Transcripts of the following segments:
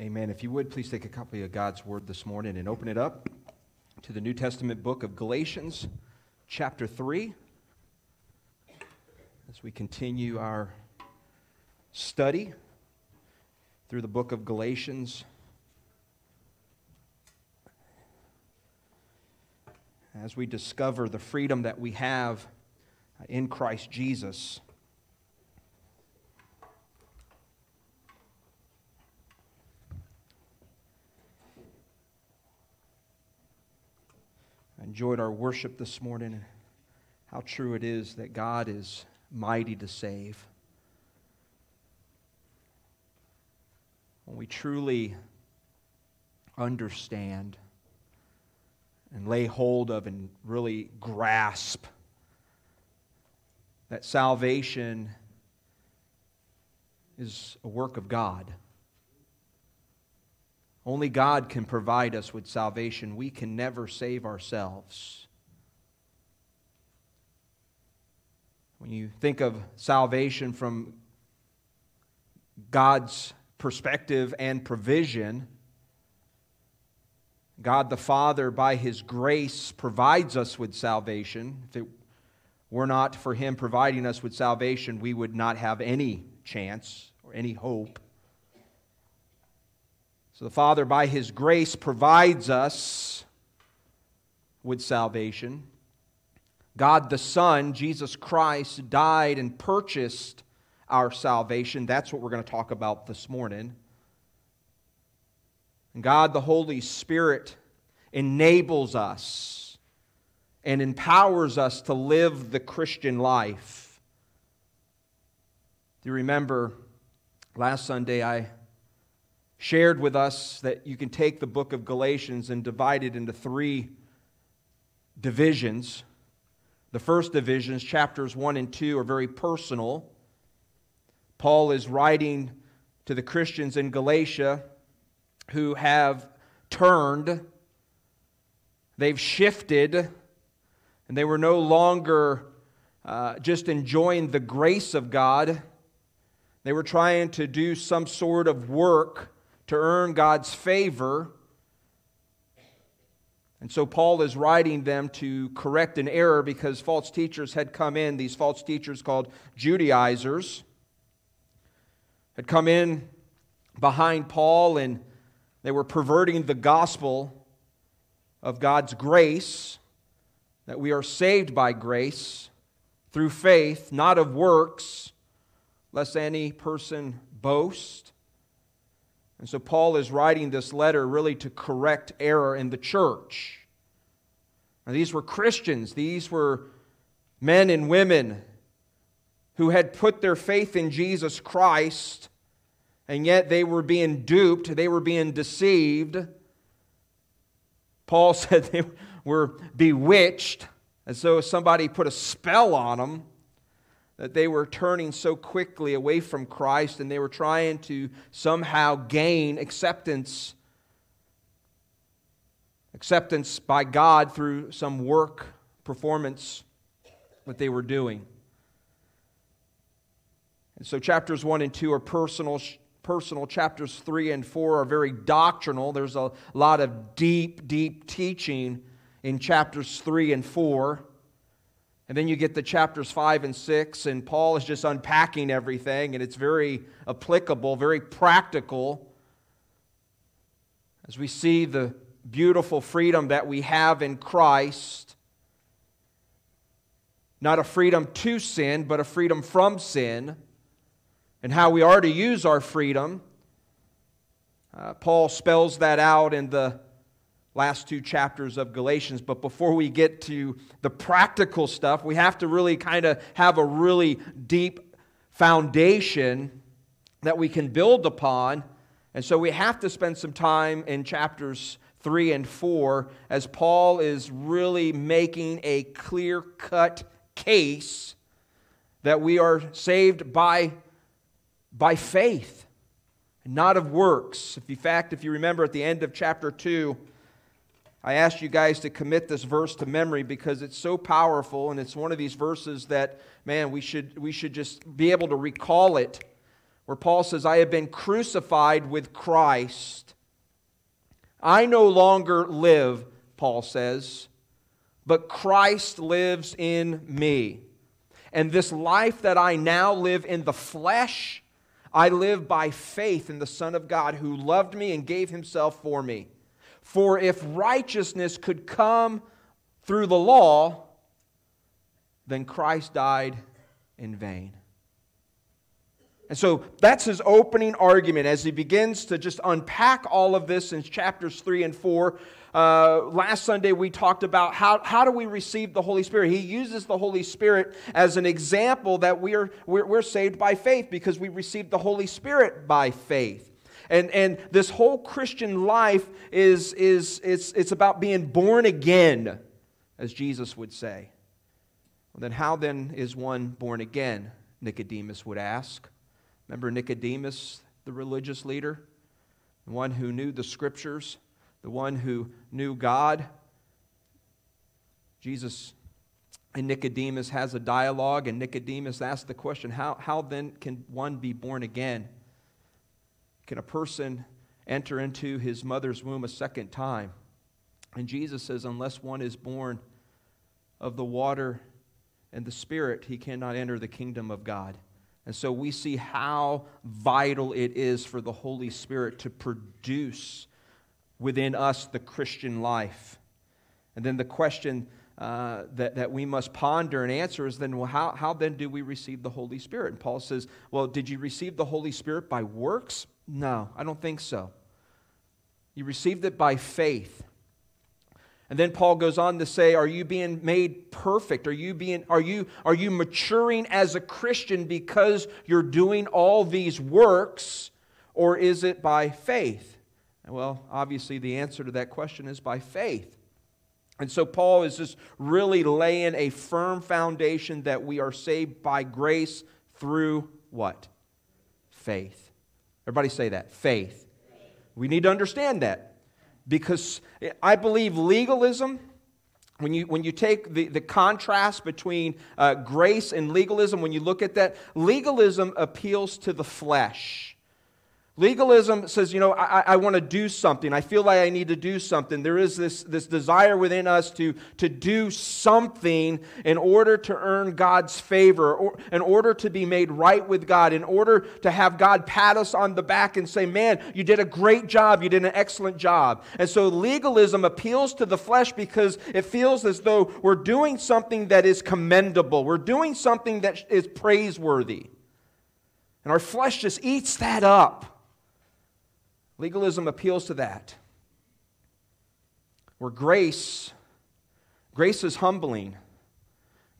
Amen. If you would, please take a copy of God's Word this morning and open it up to the New Testament book of Galatians, chapter 3. As we continue our study through the book of Galatians, as we discover the freedom that we have in Christ Jesus. Enjoyed our worship this morning how true it is that God is mighty to save. When we truly understand and lay hold of and really grasp that salvation is a work of God. Only God can provide us with salvation. We can never save ourselves. When you think of salvation from God's perspective and provision, God the Father, by His grace, provides us with salvation. If it were not for Him providing us with salvation, we would not have any chance or any hope. So the Father, by His grace, provides us with salvation. God the Son, Jesus Christ, died and purchased our salvation. That's what we're going to talk about this morning. And God the Holy Spirit enables us and empowers us to live the Christian life. Do you remember last Sunday I shared with us that you can take the book of Galatians and divide it into three divisions. The first divisions, chapters 1 and 2, are very personal. Paul is writing to the Christians in Galatia who have turned, they've shifted, and they were no longer uh, just enjoying the grace of God. They were trying to do some sort of work to earn God's favor. And so Paul is writing them to correct an error because false teachers had come in, these false teachers called Judaizers, had come in behind Paul and they were perverting the gospel of God's grace, that we are saved by grace through faith, not of works, lest any person boast. And so Paul is writing this letter really to correct error in the church. Now, these were Christians, these were men and women who had put their faith in Jesus Christ, and yet they were being duped, they were being deceived. Paul said they were bewitched, as though somebody put a spell on them that they were turning so quickly away from Christ and they were trying to somehow gain acceptance acceptance by God through some work performance that they were doing. And so chapters 1 and 2 are personal personal chapters 3 and 4 are very doctrinal. There's a lot of deep deep teaching in chapters 3 and 4. And then you get the chapters 5 and 6, and Paul is just unpacking everything, and it's very applicable, very practical. As we see the beautiful freedom that we have in Christ, not a freedom to sin, but a freedom from sin, and how we are to use our freedom. Uh, Paul spells that out in the last two chapters of Galatians. But before we get to the practical stuff, we have to really kind of have a really deep foundation that we can build upon. And so we have to spend some time in chapters 3 and 4 as Paul is really making a clear cut case that we are saved by, by faith, not of works. In fact, if you remember at the end of chapter 2, I asked you guys to commit this verse to memory because it's so powerful and it's one of these verses that, man, we should, we should just be able to recall it where Paul says, I have been crucified with Christ. I no longer live, Paul says, but Christ lives in me. And this life that I now live in the flesh, I live by faith in the Son of God who loved me and gave himself for me. For if righteousness could come through the law, then Christ died in vain. And so that's his opening argument as he begins to just unpack all of this in chapters 3 and 4. Uh, last Sunday, we talked about how, how do we receive the Holy Spirit. He uses the Holy Spirit as an example that we are, we're, we're saved by faith because we received the Holy Spirit by faith. And, and this whole Christian life is, is it's, it's about being born again, as Jesus would say. Well, then, how then is one born again? Nicodemus would ask. Remember Nicodemus, the religious leader? The one who knew the scriptures, the one who knew God. Jesus and Nicodemus has a dialogue, and Nicodemus asks the question how, how then can one be born again? Can a person enter into his mother's womb a second time? And Jesus says, unless one is born of the water and the Spirit, he cannot enter the kingdom of God. And so we see how vital it is for the Holy Spirit to produce within us the Christian life. And then the question uh, that, that we must ponder and answer is then, well, how, how then do we receive the Holy Spirit? And Paul says, well, did you receive the Holy Spirit by works? No, I don't think so. You received it by faith. And then Paul goes on to say, Are you being made perfect? Are you, being, are, you, are you maturing as a Christian because you're doing all these works, or is it by faith? Well, obviously, the answer to that question is by faith. And so, Paul is just really laying a firm foundation that we are saved by grace through what? Faith. Everybody say that faith. We need to understand that because I believe legalism, when you, when you take the, the contrast between uh, grace and legalism, when you look at that, legalism appeals to the flesh. Legalism says, you know, I, I want to do something. I feel like I need to do something. There is this, this desire within us to, to do something in order to earn God's favor, or in order to be made right with God, in order to have God pat us on the back and say, man, you did a great job. You did an excellent job. And so legalism appeals to the flesh because it feels as though we're doing something that is commendable, we're doing something that is praiseworthy. And our flesh just eats that up. Legalism appeals to that. Where grace, grace is humbling.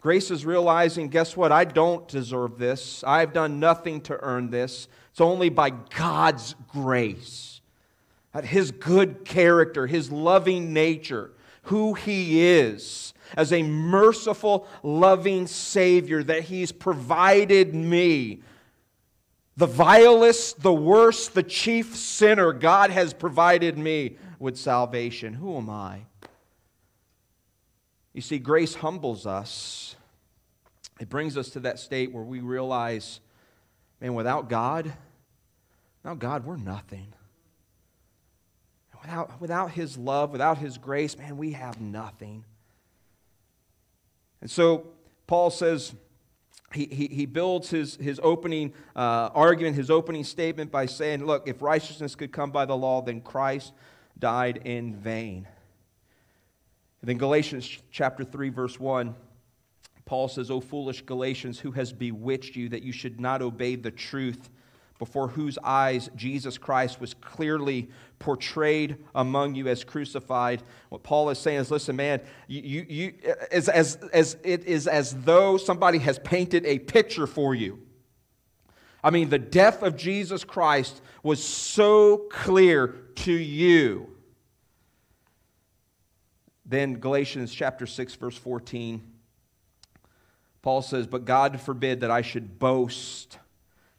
Grace is realizing, guess what? I don't deserve this. I've done nothing to earn this. It's only by God's grace. That His good character, His loving nature, who He is, as a merciful, loving Savior, that He's provided me the vilest, the worst, the chief sinner, God has provided me with salvation. Who am I? You see, grace humbles us. It brings us to that state where we realize, man, without God, without God, we're nothing. Without, without His love, without His grace, man, we have nothing. And so Paul says, he, he, builds his, his opening uh, argument, his opening statement by saying, Look, if righteousness could come by the law, then Christ died in vain. And then Galatians chapter 3, verse 1, Paul says, O foolish Galatians, who has bewitched you that you should not obey the truth? Before whose eyes Jesus Christ was clearly portrayed among you as crucified. What Paul is saying is listen, man, you, you, as, as, as it is as though somebody has painted a picture for you. I mean, the death of Jesus Christ was so clear to you. Then Galatians chapter 6 verse 14 Paul says, "But God forbid that I should boast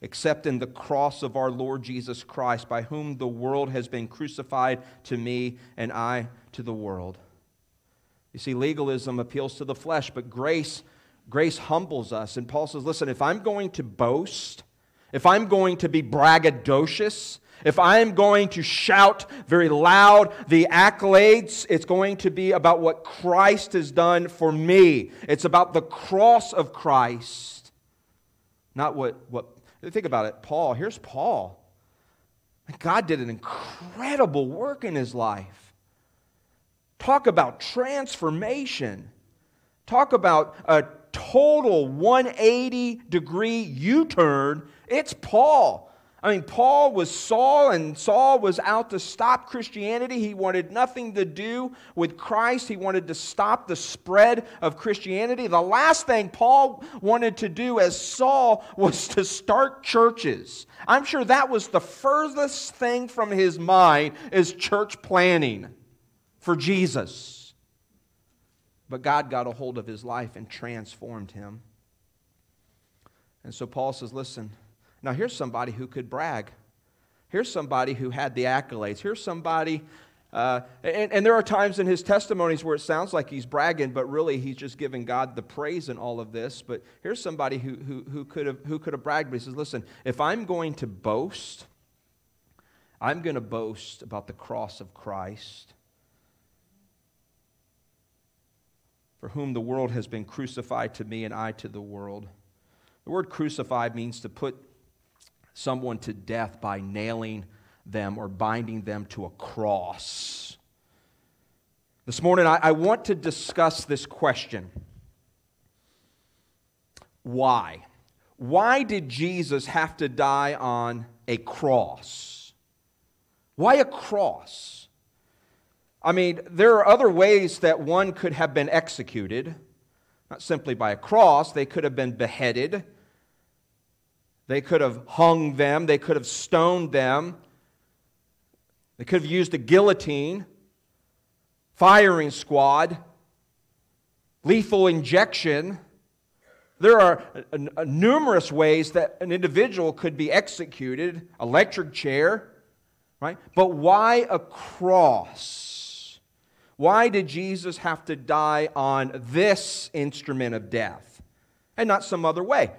except in the cross of our Lord Jesus Christ, by whom the world has been crucified to me and I to the world. You see, legalism appeals to the flesh, but grace, grace humbles us. And Paul says, listen, if I'm going to boast, if I'm going to be braggadocious, if I'm going to shout very loud the accolades, it's going to be about what Christ has done for me. It's about the cross of Christ, not what, what think about it. Paul, here's Paul. God did an incredible work in his life. Talk about transformation. Talk about a total 180 degree U turn. It's Paul. I mean, Paul was Saul, and Saul was out to stop Christianity. He wanted nothing to do with Christ. He wanted to stop the spread of Christianity. The last thing Paul wanted to do as Saul was to start churches. I'm sure that was the furthest thing from his mind is church planning for Jesus. But God got a hold of his life and transformed him. And so Paul says, Listen, now, here's somebody who could brag. Here's somebody who had the accolades. Here's somebody, uh, and, and there are times in his testimonies where it sounds like he's bragging, but really he's just giving God the praise in all of this. But here's somebody who, who, who, could, have, who could have bragged, but he says, Listen, if I'm going to boast, I'm going to boast about the cross of Christ, for whom the world has been crucified to me and I to the world. The word crucified means to put someone to death by nailing them or binding them to a cross. This morning, I, I want to discuss this question Why? Why did Jesus have to die on a cross? Why a cross? I mean, there are other ways that one could have been executed, not simply by a cross, they could have been beheaded they could have hung them, they could have stoned them, they could have used a guillotine, firing squad, lethal injection. There are numerous ways that an individual could be executed, electric chair, right? But why a cross? Why did Jesus have to die on this instrument of death and not some other way?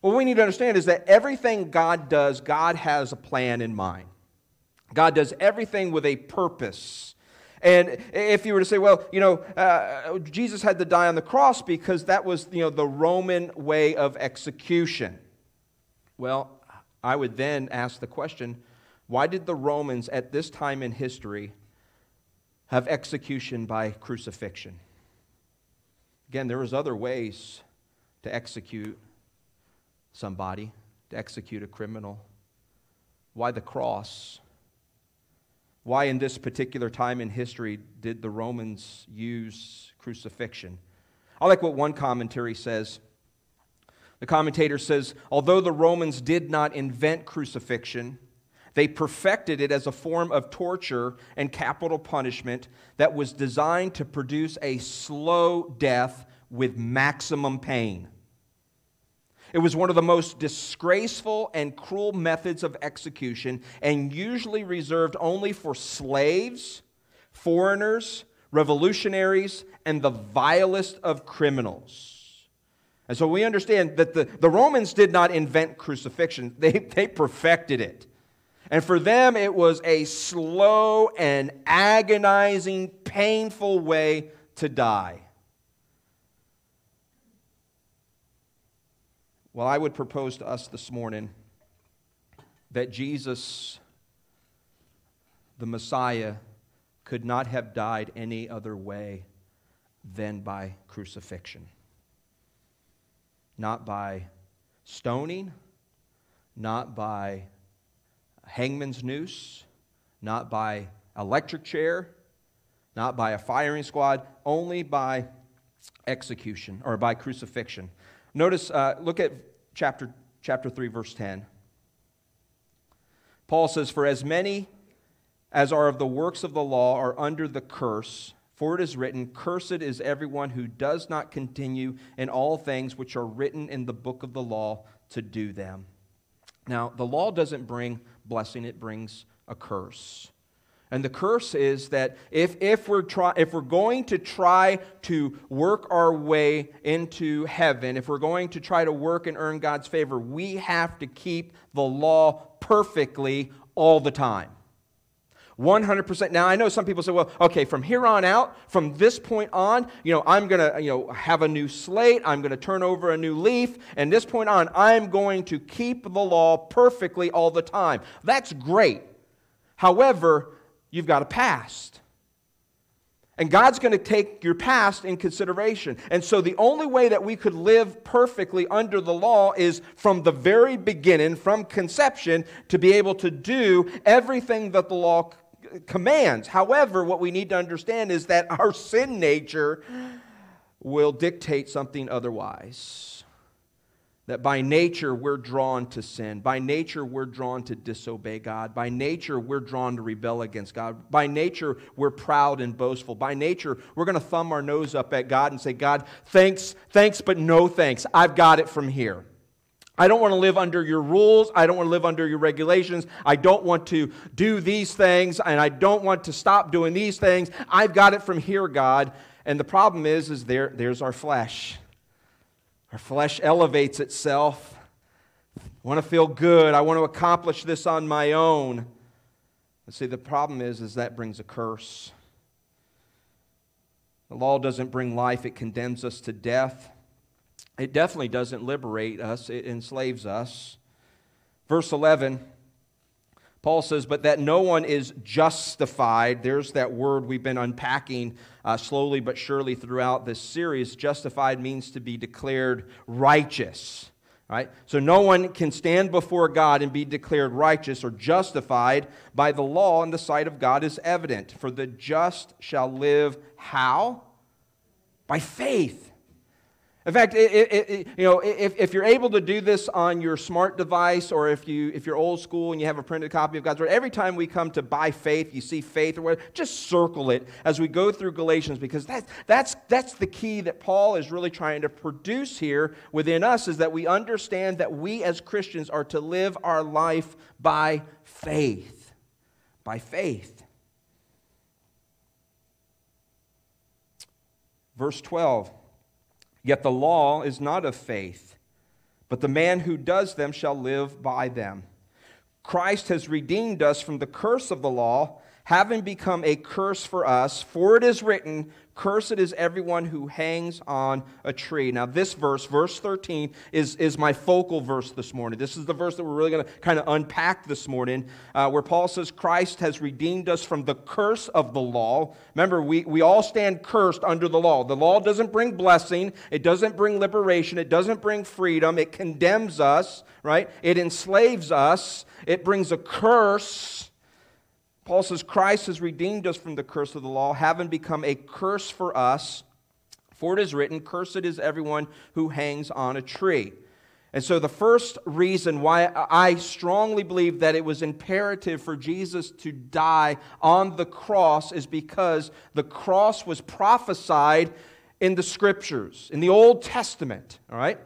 What we need to understand is that everything God does, God has a plan in mind. God does everything with a purpose. And if you were to say, well, you know, uh, Jesus had to die on the cross because that was, you know, the Roman way of execution. Well, I would then ask the question why did the Romans at this time in history have execution by crucifixion? Again, there was other ways to execute somebody, to execute a criminal? Why the cross? Why, in this particular time in history, did the Romans use crucifixion? I like what one commentary says. The commentator says, although the Romans did not invent crucifixion, they perfected it as a form of torture and capital punishment that was designed to produce a slow death with maximum pain. It was one of the most disgraceful and cruel methods of execution, and usually reserved only for slaves, foreigners, revolutionaries, and the vilest of criminals. And so we understand that the, the Romans did not invent crucifixion, they, they perfected it. And for them, it was a slow and agonizing, painful way to die. Well, I would propose to us this morning that Jesus, the Messiah, could not have died any other way than by crucifixion. Not by stoning, not by hangman's noose, not by electric chair, not by a firing squad, only by execution or by crucifixion. Notice, uh, look at chapter, chapter 3, verse 10. Paul says, For as many as are of the works of the law are under the curse, for it is written, Cursed is everyone who does not continue in all things which are written in the book of the law to do them. Now, the law doesn't bring blessing, it brings a curse. And the curse is that if, if, we're try, if we're going to try to work our way into heaven, if we're going to try to work and earn God's favor, we have to keep the law perfectly all the time. 100%. Now, I know some people say, well, okay, from here on out, from this point on, you know, I'm going to, you know, have a new slate. I'm going to turn over a new leaf. And this point on, I'm going to keep the law perfectly all the time. That's great. However, you've got a past. And God's going to take your past in consideration. And so the only way that we could live perfectly under the law is from the very beginning, from conception, to be able to do everything that the law commands. However, what we need to understand is that our sin nature will dictate something otherwise that by nature we're drawn to sin. By nature we're drawn to disobey God. By nature we're drawn to rebel against God. By nature we're proud and boastful. By nature we're going to thumb our nose up at God and say, God, thanks, thanks, but no thanks. I've got it from here. I don't want to live under your rules. I don't want to live under your regulations. I don't want to do these things and I don't want to stop doing these things. I've got it from here, God. And the problem is, is there, there's our flesh. Our flesh elevates itself. I want to feel good. I want to accomplish this on my own. And see, the problem is, is that brings a curse. The law doesn't bring life, it condemns us to death. It definitely doesn't liberate us, it enslaves us. Verse 11 Paul says, but that no one is justified. There's that word we've been unpacking uh, slowly but surely throughout this series. Justified means to be declared righteous. Right? So no one can stand before God and be declared righteous or justified by the law in the sight of God is evident. For the just shall live how? By faith. In fact, it, it, it, you know, if, if you're able to do this on your smart device or if, you, if you're old school and you have a printed copy of God's Word, every time we come to by faith, you see faith or whatever, just circle it as we go through Galatians because that's, that's, that's the key that Paul is really trying to produce here within us is that we understand that we as Christians are to live our life by faith. By faith. Verse 12. Yet the law is not of faith, but the man who does them shall live by them. Christ has redeemed us from the curse of the law, having become a curse for us, for it is written, Cursed is everyone who hangs on a tree. Now, this verse, verse 13, is, is my focal verse this morning. This is the verse that we're really going to kind of unpack this morning, uh, where Paul says, Christ has redeemed us from the curse of the law. Remember, we, we all stand cursed under the law. The law doesn't bring blessing, it doesn't bring liberation, it doesn't bring freedom, it condemns us, right? It enslaves us, it brings a curse. Paul says, Christ has redeemed us from the curse of the law, having become a curse for us. For it is written, Cursed is everyone who hangs on a tree. And so, the first reason why I strongly believe that it was imperative for Jesus to die on the cross is because the cross was prophesied in the scriptures, in the Old Testament. All right?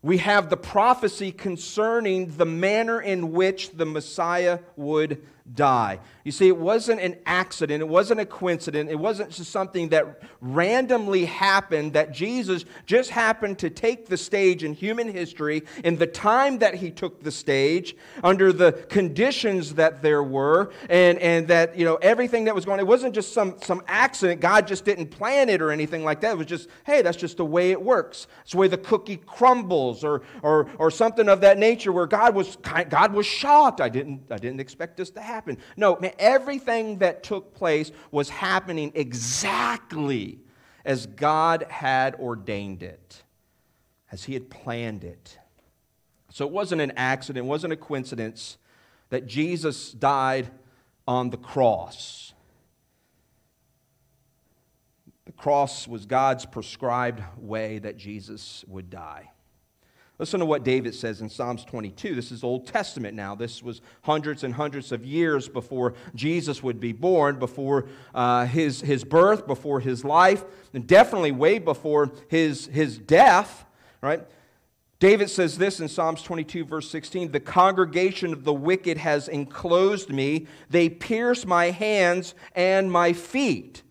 We have the prophecy concerning the manner in which the Messiah would die. You see, it wasn't an accident, it wasn't a coincidence, it wasn't just something that randomly happened, that Jesus just happened to take the stage in human history in the time that he took the stage, under the conditions that there were, and, and that, you know, everything that was going on. It wasn't just some, some accident, God just didn't plan it or anything like that. It was just, hey, that's just the way it works. It's the way the cookie crumbles, or, or, or something of that nature where God was, God was shocked. I didn't, I didn't expect this to happen happen. No, man, everything that took place was happening exactly as God had ordained it, as He had planned it. So it wasn't an accident, it wasn't a coincidence that Jesus died on the cross. The cross was God's prescribed way that Jesus would die. Listen to what David says in Psalms 22. This is Old Testament now. This was hundreds and hundreds of years before Jesus would be born, before uh, his, his birth, before his life, and definitely way before his, his death, right? David says this in Psalms 22, verse 16 The congregation of the wicked has enclosed me, they pierce my hands and my feet.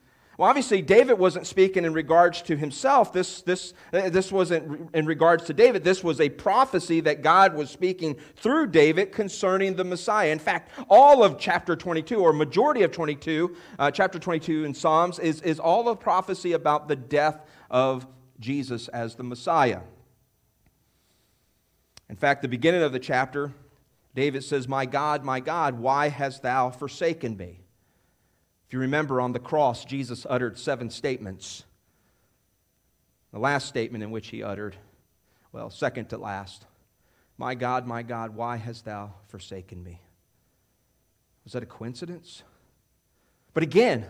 Well, obviously, David wasn't speaking in regards to himself. This, this, this wasn't in regards to David. This was a prophecy that God was speaking through David concerning the Messiah. In fact, all of chapter 22, or majority of 22, uh, chapter 22 in Psalms, is, is all of prophecy about the death of Jesus as the Messiah. In fact, the beginning of the chapter, David says, My God, my God, why hast thou forsaken me? If you remember on the cross, Jesus uttered seven statements. The last statement in which he uttered, well, second to last, My God, my God, why hast thou forsaken me? Was that a coincidence? But again,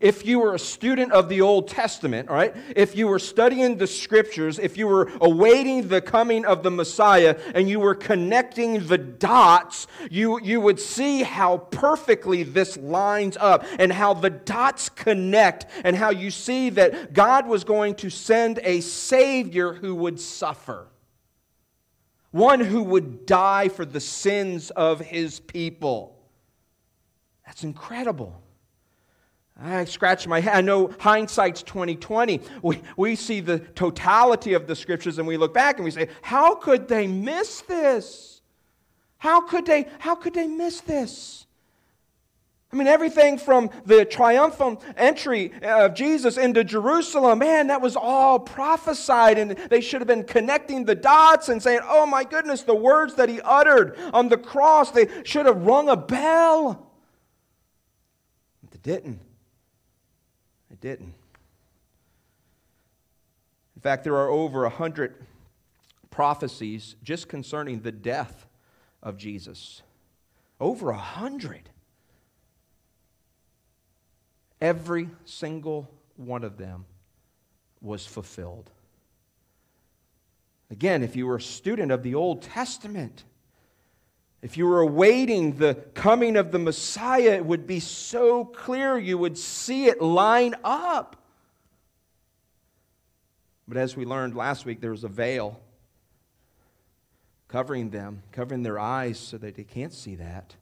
if you were a student of the Old Testament, all right, if you were studying the scriptures, if you were awaiting the coming of the Messiah and you were connecting the dots, you, you would see how perfectly this lines up and how the dots connect and how you see that God was going to send a Savior who would suffer. One who would die for the sins of his people. That's incredible. I scratch my head. I know hindsight's 2020. We, we see the totality of the scriptures and we look back and we say, how could they miss this? How could they, how could they miss this? I mean, everything from the triumphant entry of Jesus into Jerusalem, man, that was all prophesied, and they should have been connecting the dots and saying, oh my goodness, the words that he uttered on the cross, they should have rung a bell. But they didn't. It didn't. In fact, there are over a hundred prophecies just concerning the death of Jesus. Over a hundred. Every single one of them was fulfilled. Again, if you were a student of the Old Testament, if you were awaiting the coming of the Messiah, it would be so clear you would see it line up. But as we learned last week, there was a veil covering them, covering their eyes so that they can't see that.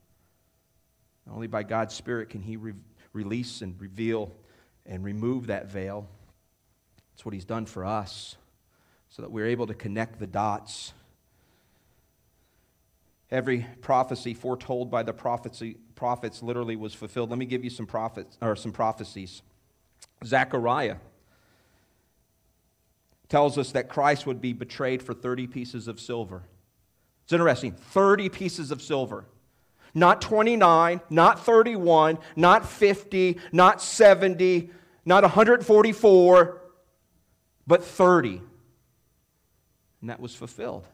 Only by God's Spirit can He re- release and reveal and remove that veil. That's what He's done for us, so that we're able to connect the dots Every prophecy foretold by the prophecy, prophets literally was fulfilled. Let me give you some prophets or some prophecies. Zechariah tells us that Christ would be betrayed for 30 pieces of silver. It's interesting 30 pieces of silver. Not 29, not 31, not 50, not 70, not 144, but 30. And that was fulfilled.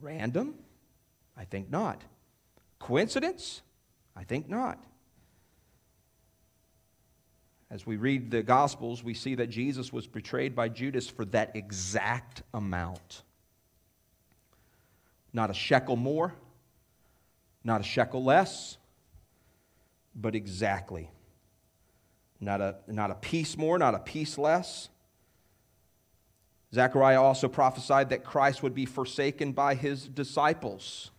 Random? I think not. Coincidence? I think not. As we read the Gospels, we see that Jesus was betrayed by Judas for that exact amount. Not a shekel more, not a shekel less, but exactly. Not a, not a piece more, not a piece less. Zechariah also prophesied that Christ would be forsaken by his disciples.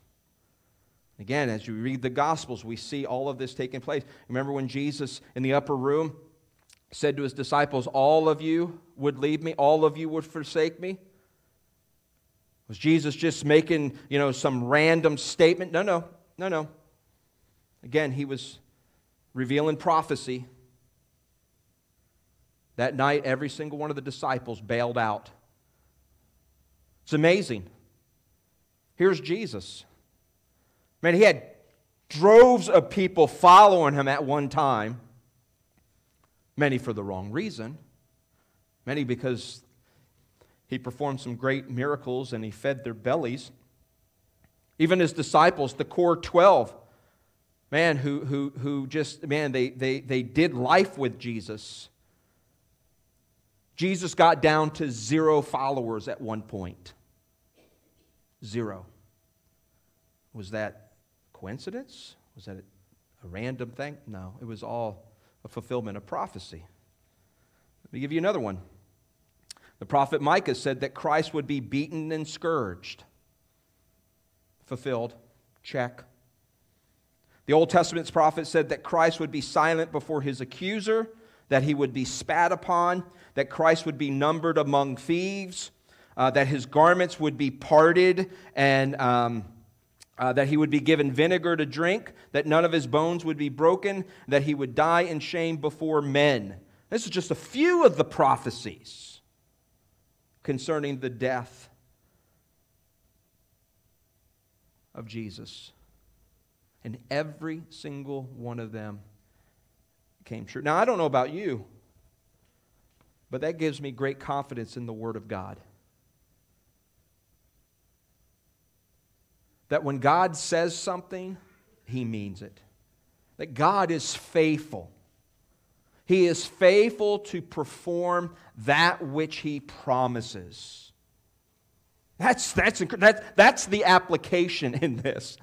Again, as you read the Gospels, we see all of this taking place. Remember when Jesus in the upper room said to his disciples, All of you would leave me, all of you would forsake me? Was Jesus just making, you know, some random statement? No, no, no, no. Again, he was revealing prophecy. That night, every single one of the disciples bailed out. It's amazing. Here's Jesus. Man, he had droves of people following him at one time, many for the wrong reason, many because he performed some great miracles and he fed their bellies. Even his disciples, the core 12, man, who, who, who just, man, they, they, they did life with Jesus. Jesus got down to zero followers at one point. Zero. Was that coincidence? Was that a random thing? No, it was all a fulfillment of prophecy. Let me give you another one. The prophet Micah said that Christ would be beaten and scourged. Fulfilled. Check. The Old Testament's prophet said that Christ would be silent before his accuser, that he would be spat upon, that Christ would be numbered among thieves, uh, that his garments would be parted, and um, uh, that he would be given vinegar to drink, that none of his bones would be broken, that he would die in shame before men. This is just a few of the prophecies concerning the death of Jesus. And every single one of them came true. Now, I don't know about you, but that gives me great confidence in the Word of God. That when God says something, He means it. That God is faithful. He is faithful to perform that which he promises. That's, that's, that, that's the application in this.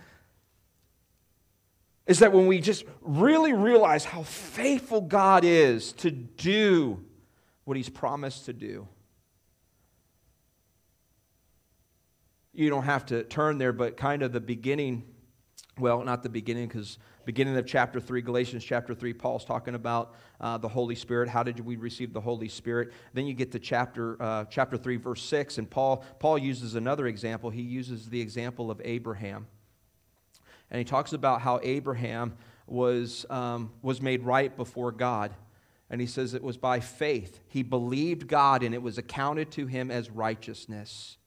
Is that when we just really realize how faithful God is to do what he's promised to do. You don't have to turn there, but kind of the beginning, well, not the beginning, because beginning of chapter 3, Galatians chapter 3, Paul's talking about uh, the Holy Spirit. How did we receive the Holy Spirit? Then you get to chapter, uh, chapter 3, verse 6, and Paul, Paul uses another example. He uses the example of Abraham. And he talks about how Abraham was, um, was made right before God. And he says it was by faith. He believed God, and it was accounted to him as righteousness.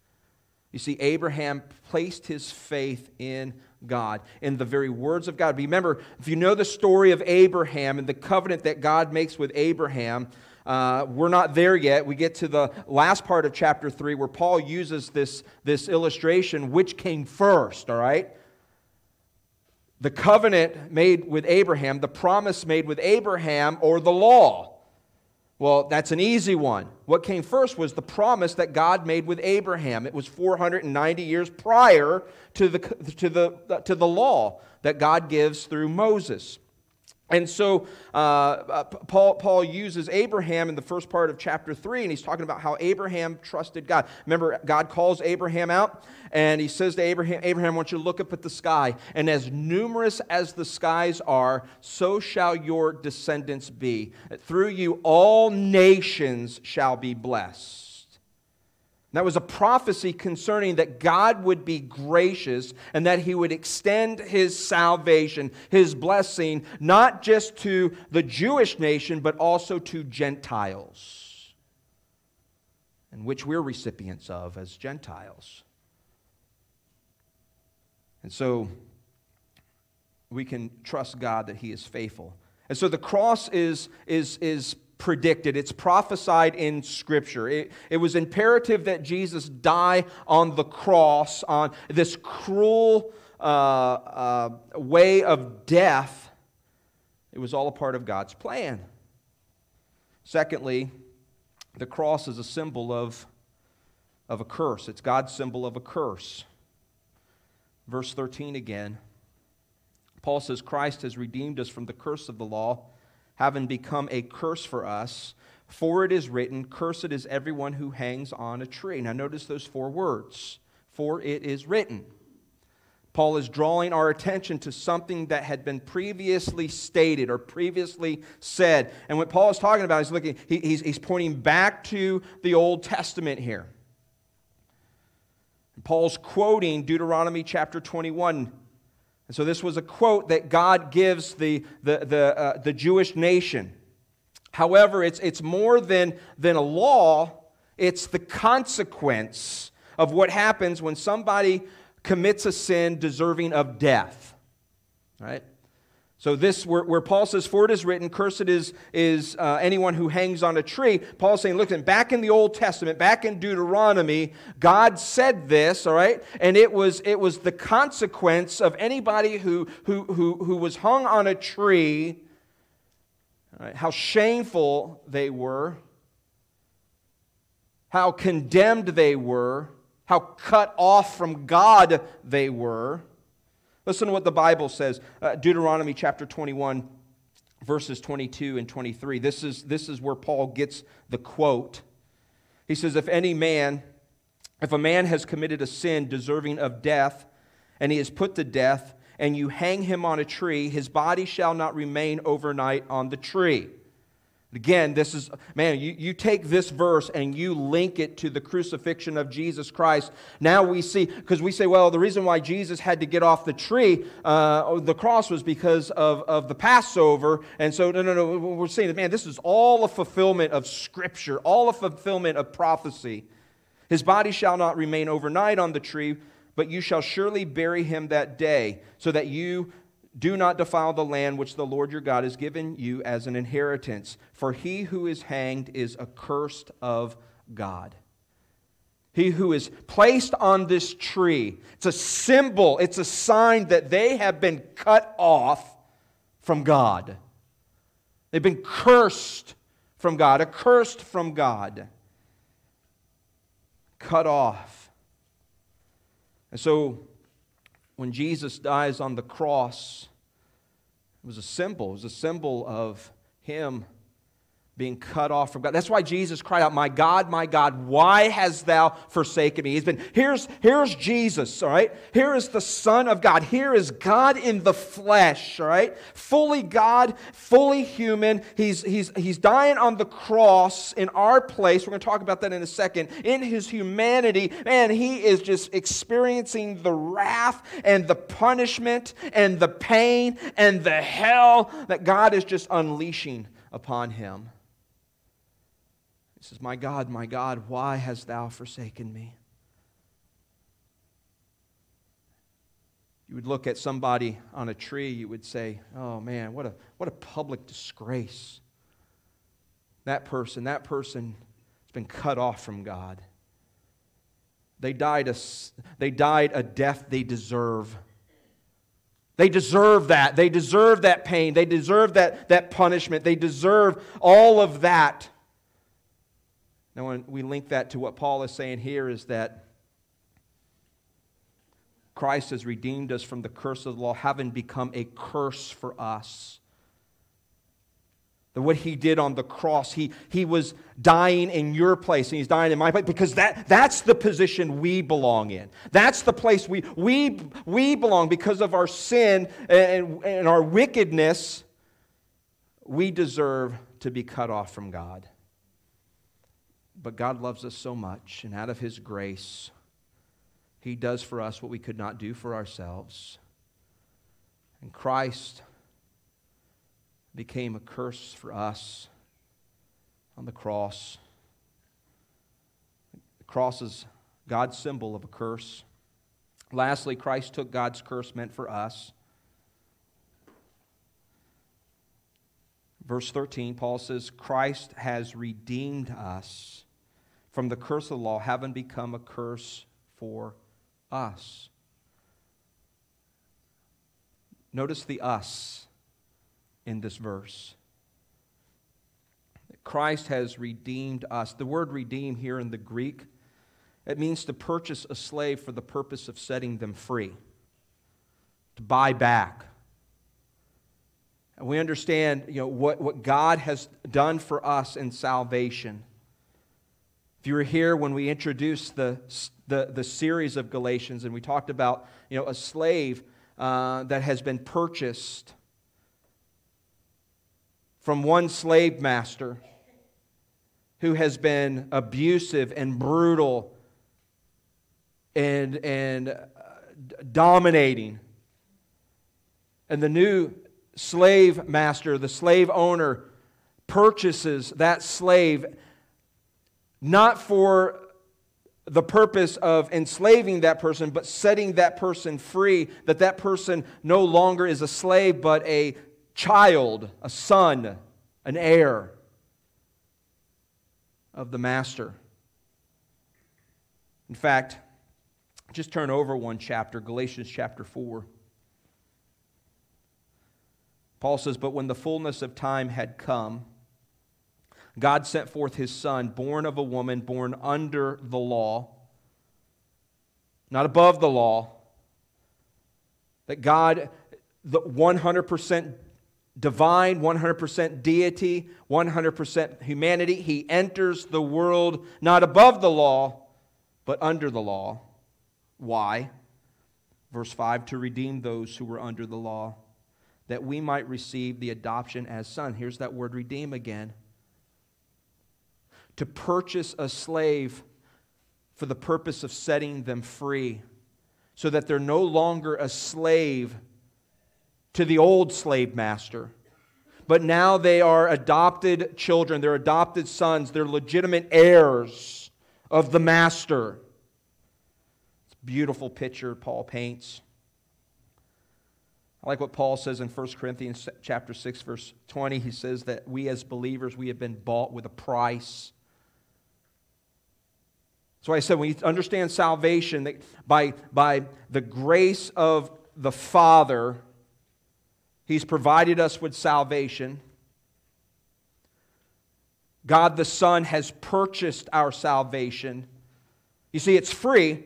You see, Abraham placed his faith in God, in the very words of God. Remember, if you know the story of Abraham and the covenant that God makes with Abraham, uh, we're not there yet. We get to the last part of chapter 3 where Paul uses this, this illustration which came first, all right? The covenant made with Abraham, the promise made with Abraham, or the law. Well, that's an easy one. What came first was the promise that God made with Abraham. It was 490 years prior to the, to the, to the law that God gives through Moses. And so uh, uh, Paul, Paul uses Abraham in the first part of chapter 3, and he's talking about how Abraham trusted God. Remember, God calls Abraham out, and he says to Abraham, Abraham, I want you to look up at the sky, and as numerous as the skies are, so shall your descendants be. Through you all nations shall be blessed. That was a prophecy concerning that God would be gracious and that he would extend his salvation, his blessing, not just to the Jewish nation, but also to Gentiles, and which we're recipients of as Gentiles. And so we can trust God that he is faithful. And so the cross is, is, is predicted, it's prophesied in Scripture. It, it was imperative that Jesus die on the cross, on this cruel uh, uh, way of death. It was all a part of God's plan. Secondly, the cross is a symbol of, of a curse. It's God's symbol of a curse. Verse 13 again. Paul says, Christ has redeemed us from the curse of the law having become a curse for us. For it is written, Cursed is everyone who hangs on a tree. Now, notice those four words. For it is written. Paul is drawing our attention to something that had been previously stated or previously said. And what Paul is talking about is looking, he, he's, he's pointing back to the Old Testament here. Paul's quoting Deuteronomy chapter 21, and so this was a quote that God gives the, the, the, uh, the Jewish nation. However, it's, it's more than, than a law, it's the consequence of what happens when somebody commits a sin deserving of death. Right? So this, where, where, Paul says, "For it is written, cursed is is uh, anyone who hangs on a tree." Paul's saying, "Look, back in the Old Testament, back in Deuteronomy, God said this, all right, and it was it was the consequence of anybody who who who, who was hung on a tree. How shameful they were, how condemned they were, how cut off from God they were." Listen to what the Bible says uh, Deuteronomy chapter 21, verses 22 and 23. This is, this is where Paul gets the quote. He says, If any man, if a man has committed a sin deserving of death, and he is put to death, and you hang him on a tree, his body shall not remain overnight on the tree. Again, this is, man, you, you take this verse and you link it to the crucifixion of Jesus Christ. Now we see, because we say, well, the reason why Jesus had to get off the tree, uh, the cross, was because of, of the Passover. And so, no, no, no, we're saying that, man, this is all a fulfillment of Scripture, all a fulfillment of prophecy. His body shall not remain overnight on the tree, but you shall surely bury him that day, so that you do not defile the land which the Lord your God has given you as an inheritance, for he who is hanged is accursed of God. He who is placed on this tree, it's a symbol, it's a sign that they have been cut off from God. They've been cursed from God, accursed from God, cut off. And so when Jesus dies on the cross, it was a symbol. It was a symbol of Him being cut off from God. That's why Jesus cried out, My God, my God, why hast thou forsaken me? He's been, here's, here's Jesus, all right? Here is the Son of God. Here is God in the flesh, all right? Fully God, fully human. He's, he's, he's dying on the cross in our place. We're going to talk about that in a second. In his humanity, man, he is just experiencing the wrath and the punishment and the pain and the hell that God is just unleashing upon him. Says, My God, my God, why hast thou forsaken me? You would look at somebody on a tree, you would say, Oh man, what a, what a public disgrace. That person, that person has been cut off from God. They died a, they died a death they deserve. They deserve that. They deserve that pain. They deserve that, that punishment. They deserve all of that. Now, when we link that to what Paul is saying here, is that Christ has redeemed us from the curse of the law, having become a curse for us. That what he did on the cross, he, he was dying in your place and he's dying in my place because that, that's the position we belong in. That's the place we, we, we belong because of our sin and, and our wickedness. We deserve to be cut off from God. But God loves us so much, and out of His grace, He does for us what we could not do for ourselves. And Christ became a curse for us on the cross. The cross is God's symbol of a curse. Lastly, Christ took God's curse meant for us. Verse 13, Paul says, Christ has redeemed us from the curse of the law, having become a curse for us. Notice the us in this verse. Christ has redeemed us. The word redeem here in the Greek, it means to purchase a slave for the purpose of setting them free, to buy back. And we understand you know, what, what God has done for us in salvation. If you were here when we introduced the, the, the series of Galatians and we talked about you know, a slave uh, that has been purchased from one slave master who has been abusive and brutal and, and uh, dominating. And the new slave master, the slave owner, purchases that slave not for the purpose of enslaving that person, but setting that person free, that that person no longer is a slave, but a child, a son, an heir of the master. In fact, just turn over one chapter, Galatians chapter 4. Paul says, But when the fullness of time had come, God sent forth his son, born of a woman, born under the law, not above the law. That God, the 100% divine, 100% deity, 100% humanity. He enters the world not above the law, but under the law. Why? Verse 5 to redeem those who were under the law, that we might receive the adoption as son. Here's that word redeem again. To purchase a slave for the purpose of setting them free, so that they're no longer a slave to the old slave master. But now they are adopted children, they're adopted sons, they're legitimate heirs of the master. It's a beautiful picture Paul paints. I like what Paul says in 1 Corinthians chapter 6 verse 20. He says that we as believers we have been bought with a price. So I said when you understand salvation that by, by the grace of the Father He's provided us with salvation. God the Son has purchased our salvation. You see, it's free.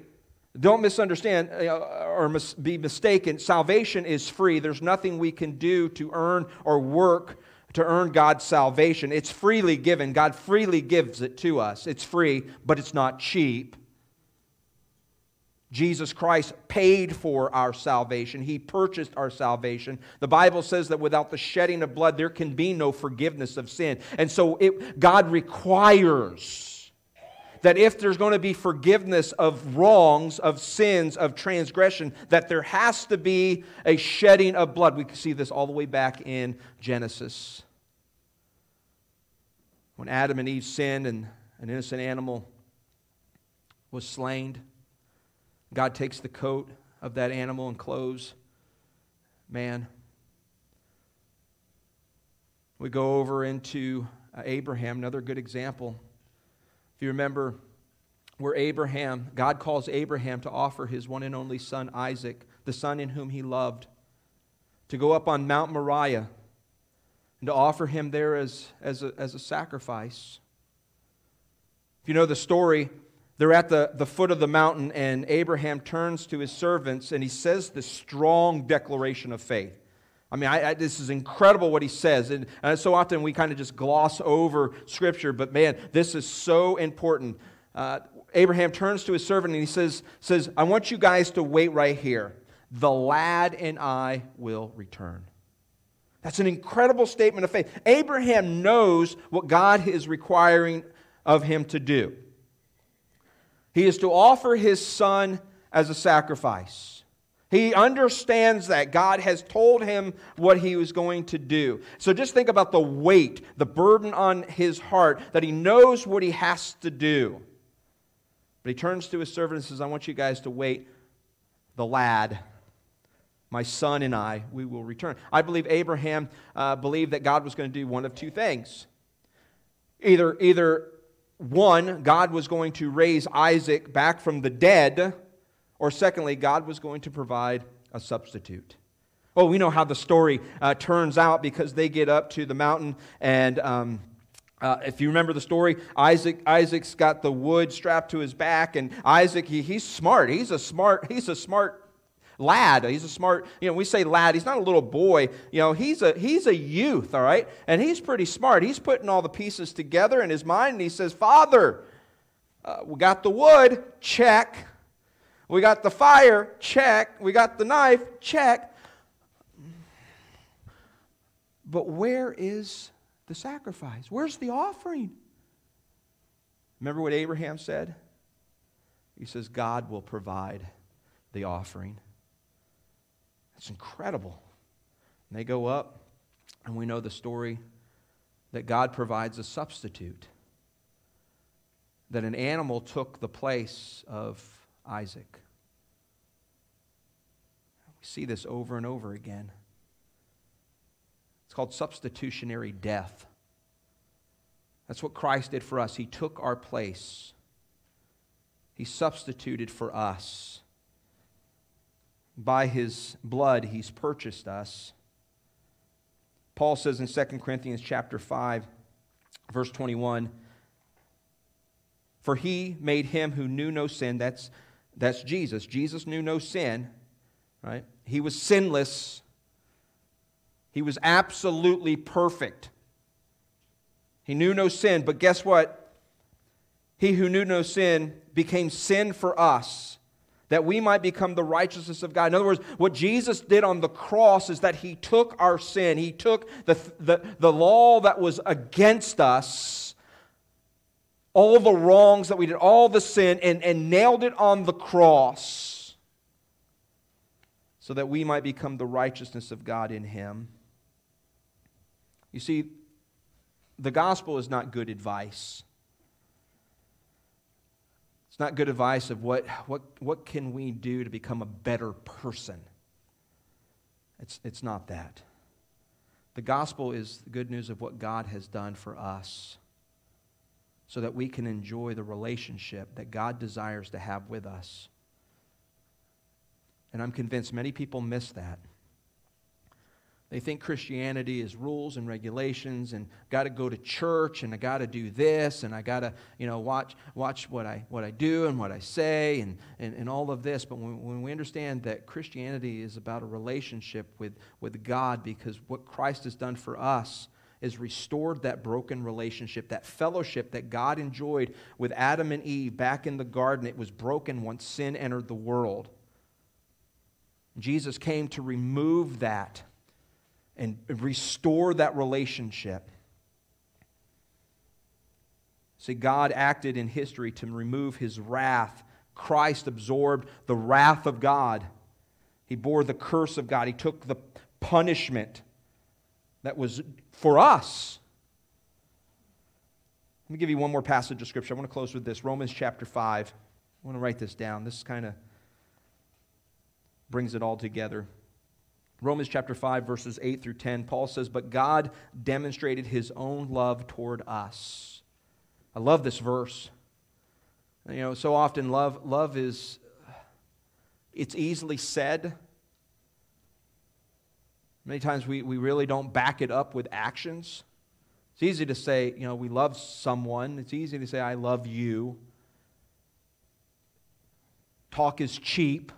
Don't misunderstand uh, or be mistaken. Salvation is free. There's nothing we can do to earn or work to earn God's salvation. It's freely given. God freely gives it to us. It's free, but it's not cheap. Jesus Christ paid for our salvation. He purchased our salvation. The Bible says that without the shedding of blood, there can be no forgiveness of sin. And so it, God requires that if there's going to be forgiveness of wrongs, of sins, of transgression, that there has to be a shedding of blood. We can see this all the way back in Genesis. When Adam and Eve sinned and an innocent animal was slain, God takes the coat of that animal and clothes man. We go over into uh, Abraham, another good example. If you remember where Abraham, God calls Abraham to offer his one and only son, Isaac, the son in whom he loved, to go up on Mount Moriah and to offer him there as, as, a, as a sacrifice. If you know the story, they're at the, the foot of the mountain, and Abraham turns to his servants and he says this strong declaration of faith. I mean, I, I, this is incredible what he says. And, and so often we kind of just gloss over Scripture, but man, this is so important. Uh, Abraham turns to his servant and he says, says, I want you guys to wait right here. The lad and I will return. That's an incredible statement of faith. Abraham knows what God is requiring of him to do. He is to offer his son as a sacrifice. He understands that God has told him what he was going to do. So just think about the weight, the burden on his heart, that he knows what he has to do. But he turns to his servant and says, I want you guys to wait. The lad, my son and I, we will return. I believe Abraham uh, believed that God was going to do one of two things. Either, either one, God was going to raise Isaac back from the dead, or secondly, God was going to provide a substitute. Well, we know how the story uh, turns out because they get up to the mountain, and um, uh, if you remember the story, Isaac Isaac's got the wood strapped to his back, and Isaac he, he's smart. He's a smart he's a smart lad. He's a smart, you know, we say lad, he's not a little boy. You know, he's a he's a youth, all right? And he's pretty smart. He's putting all the pieces together in his mind and he says, "Father, uh, we got the wood, check. We got the fire, check. We got the knife, check. But where is the sacrifice? Where's the offering? Remember what Abraham said? He says, God will provide the offering. It's incredible. And they go up, and we know the story that God provides a substitute, that an animal took the place of Isaac. We see this over and over again. It's called substitutionary death. That's what Christ did for us. He took our place, He substituted for us by his blood he's purchased us. Paul says in 2 Corinthians chapter 5 verse 21 For he made him who knew no sin that's that's Jesus. Jesus knew no sin, right? He was sinless. He was absolutely perfect. He knew no sin, but guess what? He who knew no sin became sin for us that we might become the righteousness of God. In other words, what Jesus did on the cross is that he took our sin, he took the, the, the law that was against us, all the wrongs that we did, all the sin, and, and nailed it on the cross so that we might become the righteousness of God in him. You see, the gospel is not good advice. It's not good advice of what, what, what can we do to become a better person. It's, it's not that. The gospel is the good news of what God has done for us so that we can enjoy the relationship that God desires to have with us. And I'm convinced many people miss that. They think Christianity is rules and regulations and got to go to church and I got to do this and I got to, you know, watch, watch what, I, what I do and what I say and, and, and all of this. But when, when we understand that Christianity is about a relationship with, with God because what Christ has done for us is restored that broken relationship, that fellowship that God enjoyed with Adam and Eve back in the garden. It was broken once sin entered the world. Jesus came to remove that and restore that relationship. See, God acted in history to remove his wrath. Christ absorbed the wrath of God. He bore the curse of God. He took the punishment that was for us. Let me give you one more passage of Scripture. I want to close with this Romans chapter 5. I want to write this down. This kind of brings it all together. Romans chapter 5, verses 8 through 10, Paul says, But God demonstrated his own love toward us. I love this verse. You know, so often love, love is, it's easily said. Many times we, we really don't back it up with actions. It's easy to say, you know, we love someone. It's easy to say, I love you. Talk is cheap.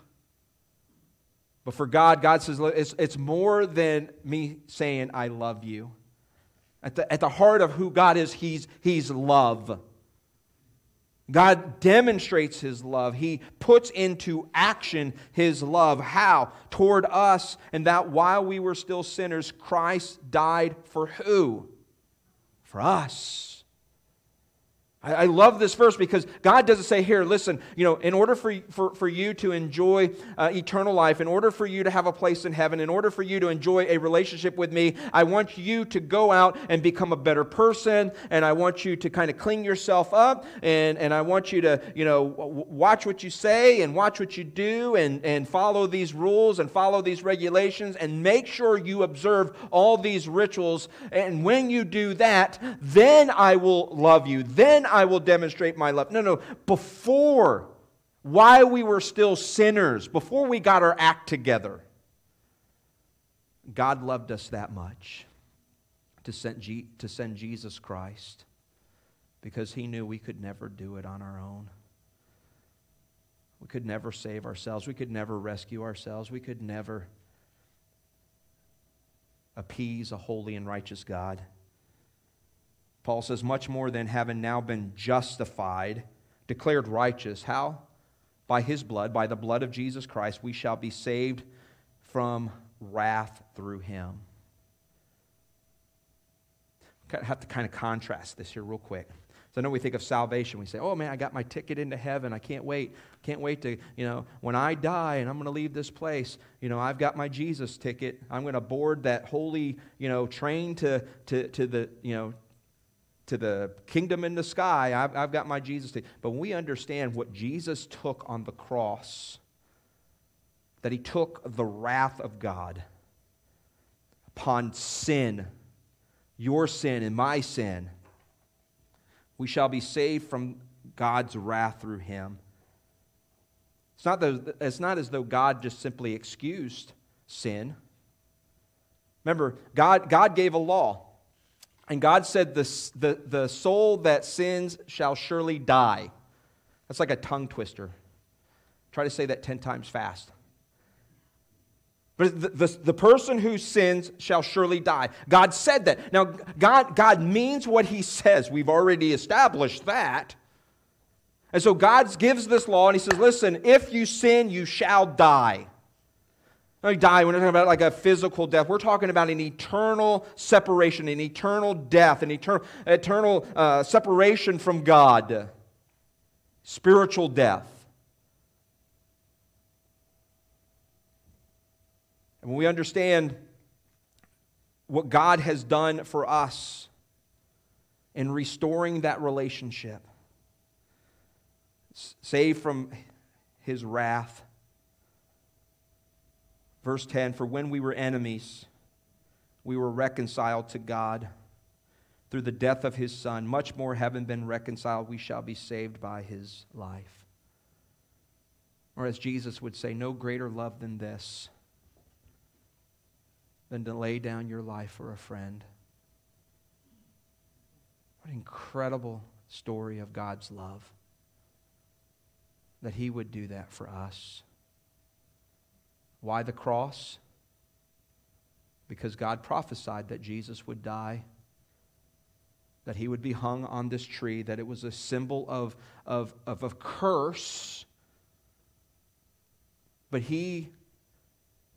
But for God, God says it's, it's more than me saying, I love you. At the, at the heart of who God is, he's, he's love. God demonstrates His love. He puts into action His love. How? Toward us, and that while we were still sinners, Christ died for who? For us. I, love this verse because God doesn't say, here, listen, you know, in order for, for, for you to enjoy uh, eternal life, in order for you to have a place in heaven, in order for you to enjoy a relationship with me, I want you to go out and become a better person, and I want you to kind of clean yourself up, and, and I want you to, you know, watch what you say and watch what you do, and, and follow these rules and follow these regulations, and make sure you observe all these rituals. And when you do that, then I will love you. Then I will demonstrate my love. No, no. Before, while we were still sinners, before we got our act together, God loved us that much to send, G- to send Jesus Christ because he knew we could never do it on our own. We could never save ourselves. We could never rescue ourselves. We could never appease a holy and righteous God. Paul says, much more than having now been justified, declared righteous. How? By his blood, by the blood of Jesus Christ, we shall be saved from wrath through him. I have to kind of contrast this here real quick. So I know we think of salvation. We say, oh man, I got my ticket into heaven. I can't wait. Can't wait to, you know, when I die and I'm going to leave this place, you know, I've got my Jesus ticket. I'm going to board that holy, you know, train to, to, to the, you know, to the kingdom in the sky. I've, I've got my Jesus. But when we understand what Jesus took on the cross, that he took the wrath of God upon sin, your sin and my sin, we shall be saved from God's wrath through him. It's not, the, it's not as though God just simply excused sin. Remember, God, God gave a law. And God said, the, the, the soul that sins shall surely die. That's like a tongue twister. Try to say that 10 times fast. But the, the, the, person who sins shall surely die. God said that. Now, God, God means what he says. We've already established that. And so God gives this law and he says, listen, if you sin, you shall die. Now, die, we're not talking about like a physical death. We're talking about an eternal separation, an eternal death, an eternal, eternal uh, separation from God, spiritual death. And when we understand what God has done for us in restoring that relationship, saved from his wrath. Verse 10 For when we were enemies, we were reconciled to God through the death of his Son. Much more, having been reconciled, we shall be saved by his life. Or as Jesus would say, no greater love than this than to lay down your life for a friend. What an incredible story of God's love that He would do that for us. Why the cross? Because God prophesied that Jesus would die, that He would be hung on this tree, that it was a symbol of, of, of a curse. But He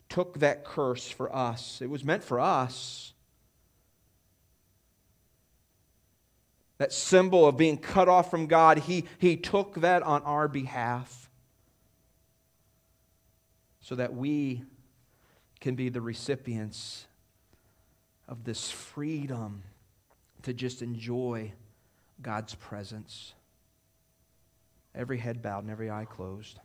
took that curse for us. It was meant for us. That symbol of being cut off from God, he, he took that on our behalf so that we can be the recipients of this freedom to just enjoy God's presence. Every head bowed and every eye closed.